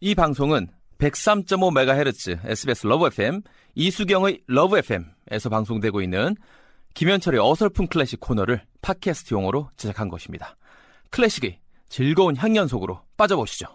이 방송은 103.5MHz SBS 러브 FM 이수경의 러브 FM에서 방송되고 있는 김현철의 어설픈 클래식 코너를 팟캐스트용으로 제작한 것입니다. 클래식의 즐거운 향연 속으로 빠져보시죠.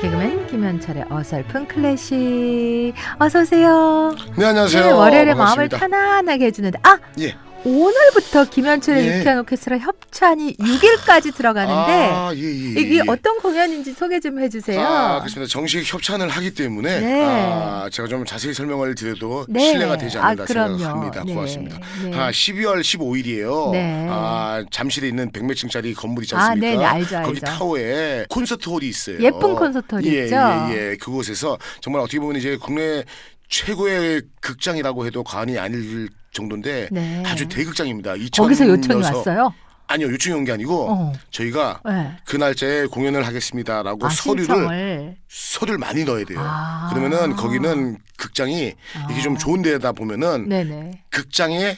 개그맨 김현철의 어설픈 클래식 어서 오세요. 네 안녕하세요. 네, 월요일에 마음을 반갑습니다. 편안하게 해주는데 아 예. 오늘부터 김현철의 예. 유쾌한 오케스트라 협찬이 6일까지 들어가는데 아, 예, 예, 예, 이게 예. 어떤 공연인지 소개 좀 해주세요. 아, 그렇습니다. 정식 협찬을 하기 때문에 네. 아, 제가 좀 자세히 설명을 드려도 네. 신뢰가 되지 않는다 아, 그럼요. 생각합니다. 네. 고맙습니다. 네. 아, 12월 15일이에요. 네. 아, 잠실에 있는 100몇 층짜리 건물 있지 아, 않습니까? 네네, 알죠, 거기 알죠. 타워에 콘서트 홀이 있어요. 예쁜 콘서트 홀이 예, 있죠? 예, 예. 그곳에서 정말 어떻게 보면 이제 국내 최고의 극장이라고 해도 과언이 아닐 정도인데 네. 아주 대극장입니다. 거기서 2000 요청이. 왔어요. 아니요, 요청이 온 게 아니고 어. 저희가 네. 그 날짜에 공연을 하겠습니다라고 아, 서류를 신청을. 서류를 많이 넣어야 돼요. 아. 그러면은 거기는 극장이 이게 좀 좋은 데다 보면은 네네. 극장에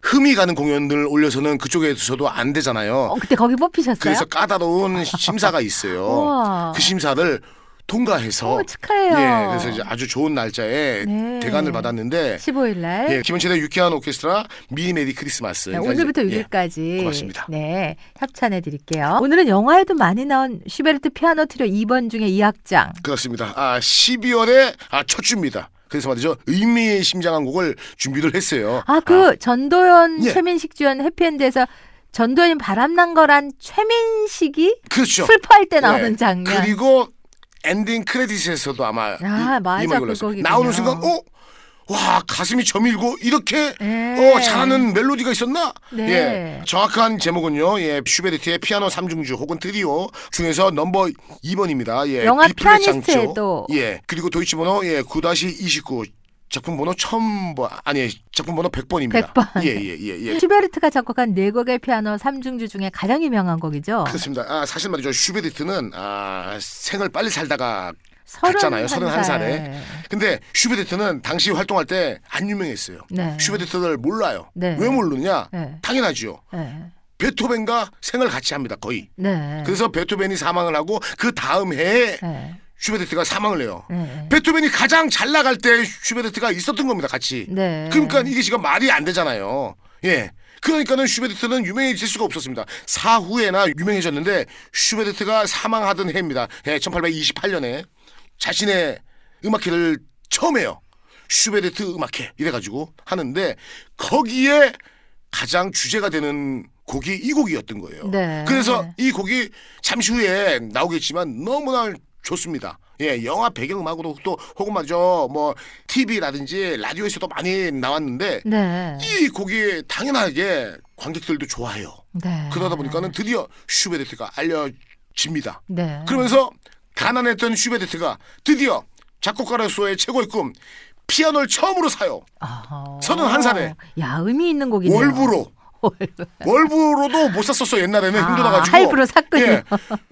흠이 가는 공연을 올려서는 그쪽에 두셔도 안 되잖아요. 어, 그때 거기 뽑히셨어요? 그래서 까다로운 심사가 있어요. 그 심사를 통과해서 오, 축하해요. 예, 그래서 이제 아주 좋은 날짜에 네. 대관을 받았는데 15일 날. 예, 김현철의 유쾌한 오케스트라 미리 Merry Christmas. 네, 그러니까 오늘부터 이제, 예, 6일까지 고맙습니다. 네 협찬해 드릴게요. 오늘은 영화에도 많이 나온 슈베르트 피아노 트리오 2번 중에 2악장. 그렇습니다. 아 12월에 아 첫 주입니다. 그래서 말이죠 의미심장한 곡을 준비를 했어요. 아 그 전도연 예. 최민식 주연 해피엔드에서 전도연이 바람난 거란 최민식이 그렇죠. 슬퍼할 때 나오는 예. 장면. 그리고 ending credit에서도 아마 아, 이, 맞아. 이 음악이 올랐어요. 나오는 순간 어? 와 가슴이 저밀고 이렇게 예. 어 잘하는 멜로디가 있었나? 네. 예 정확한 제목은요 예 슈베르트의 피아노 3중주 혹은 트리오 중에서 넘버 2번입니다. 예 영화 장조. 피아니스트에도. 예 그리고 도이치 번호 예9-29 작품 번호 1000번 아니 작품 번호 100번입니다. 100번. 예예예 예, 예. 슈베르트가 작곡한 네 곡의 피아노 3중주 중에 가장 유명한 곡이죠. 그렇습니다. 아, 사실 말이죠. 슈베르트는 아, 생을 빨리 살다가 갔잖아요. 31 살에. 근데 슈베르트는 당시 활동할 때 안 유명했어요. 네. 슈베르트를 몰라요. 네. 왜 모르느냐? 네. 당연하죠. 네. 베토벤과 생을 같이 합니다. 거의. 네. 그래서 베토벤이 사망을 하고 그 다음 해에 네. 슈베르트가 사망을 해요. 네. 베토벤이 가장 잘 나갈 때 슈베르트가 있었던 겁니다. 같이. 네. 그러니까 이게 지금 말이 안 되잖아요. 예. 그러니까는 슈베르트는 유명해질 수가 없었습니다. 사후에나 유명해졌는데 슈베르트가 사망하던 해입니다. 예, 1828년에 자신의 음악회를 처음 해요. 슈베르트 음악회 이래가지고 하는데 거기에 가장 주제가 되는 곡이 이 곡이었던 거예요. 네. 그래서 이 곡이 잠시 후에 나오겠지만 너무나 좋습니다. 예, 영화 배경음악으로 또 혹은 말이죠, 뭐 TV라든지 라디오에서도 많이 나왔는데 네. 이 곡이 당연하게 관객들도 좋아해요. 네. 그러다 보니까는 드디어 슈베르트가 알려집니다. 네. 그러면서 가난했던 슈베르트가 드디어 작곡가로서의 최고의 꿈 피아노를 처음으로 사요. 아하. 31살에. 야, 의미 있는 곡이네요. 월부로. 월부로도 못 샀었어 옛날에는 아, 힘들어가지고 할부로 샀군요. 예,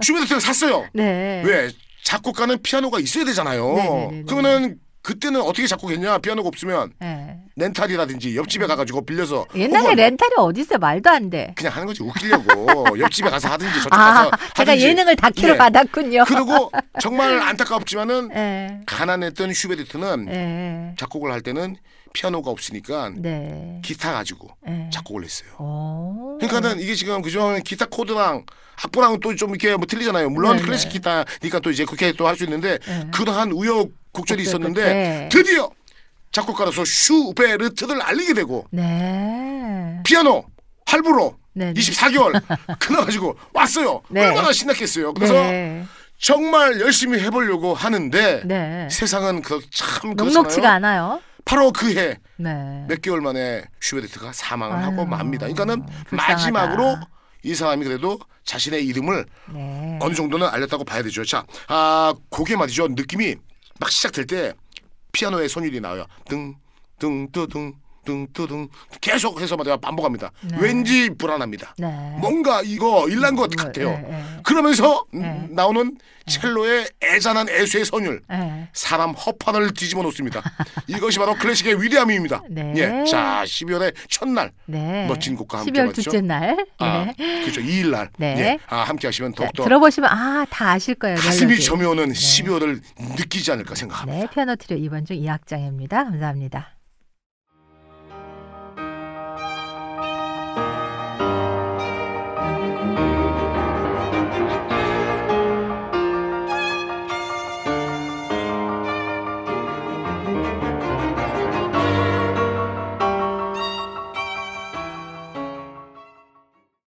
슈베르트가 샀어요. 네. 왜 작곡가는 피아노가 있어야 되잖아요. 네네네네. 그러면은 그때는 어떻게 작곡했냐? 피아노가 없으면 네. 렌탈이라든지 옆집에 가가지고 빌려서 옛날에 혹은 렌탈이 어디 있어요? 말도 안 돼. 그냥 하는 거지 웃기려고 옆집에 가서 하든지 저쪽 아, 가서 제가 하든지. 예능을 다키러 예. 받았군요. 그리고 정말 안타깝지만은 네. 가난했던 슈베르트는 네. 작곡을 할 때는 피아노가 없으니까 네. 기타 가지고 네. 작곡을 했어요. 오. 그러니까는 이게 지금 그죠 기타 코드랑 악보랑 또 좀 이렇게 뭐 틀리잖아요. 물론 네네. 클래식 기타니까 또 이제 그렇게 또 할 수 있는데 네. 그러한 우여곡절이 있었는데 네. 드디어 작곡가로서 슈베르트를 알리게 되고 네. 피아노 할부로 네. 24개월 끊어가지고 왔어요. 네. 얼마나 신났겠어요. 그래서 네. 정말 열심히 해보려고 하는데 네. 세상은 그참 그렇잖아요. 않아요. 바로 그해 네. 몇 개월 만에 슈베르트가 사망을 아유, 하고 맙니다. 그러니까는 불쌍하다. 마지막으로 이 사람이 그래도 자신의 이름을 네. 어느 정도는 알렸다고 봐야 되죠. 자, 아, 곡에 말이죠. 느낌이 막 시작될 때 피아노의 선율이 나와요. 등, 등, 뜨, 등, 뚱뚜둥 계속해서 막 내가 반복합니다. 네. 왠지 불안합니다. 네. 뭔가 이거 일난 것 뭐, 같아요. 예, 예. 그러면서 음, 네. 나오는 첼로의 애잔한 애수의 선율. 예. 사람 허판을 뒤집어 놓습니다. 이것이 바로 클래식의 위대함입니다. 네. 예. 자, 12월의 첫날 네. 멋진 곡과 함께 12월 맞죠? 둘째 날. 아, 네. 그렇죠. 2일 날. 네. 예. 아, 함께 하시면 네, 더욱더 들어보시면 아, 다 아실 거예요. 가슴이 멜로디. 저며오는 12월을 느끼지 않을까 생각합니다. 네, 피아노 트리오 2번 중 2악장입니다. 감사합니다.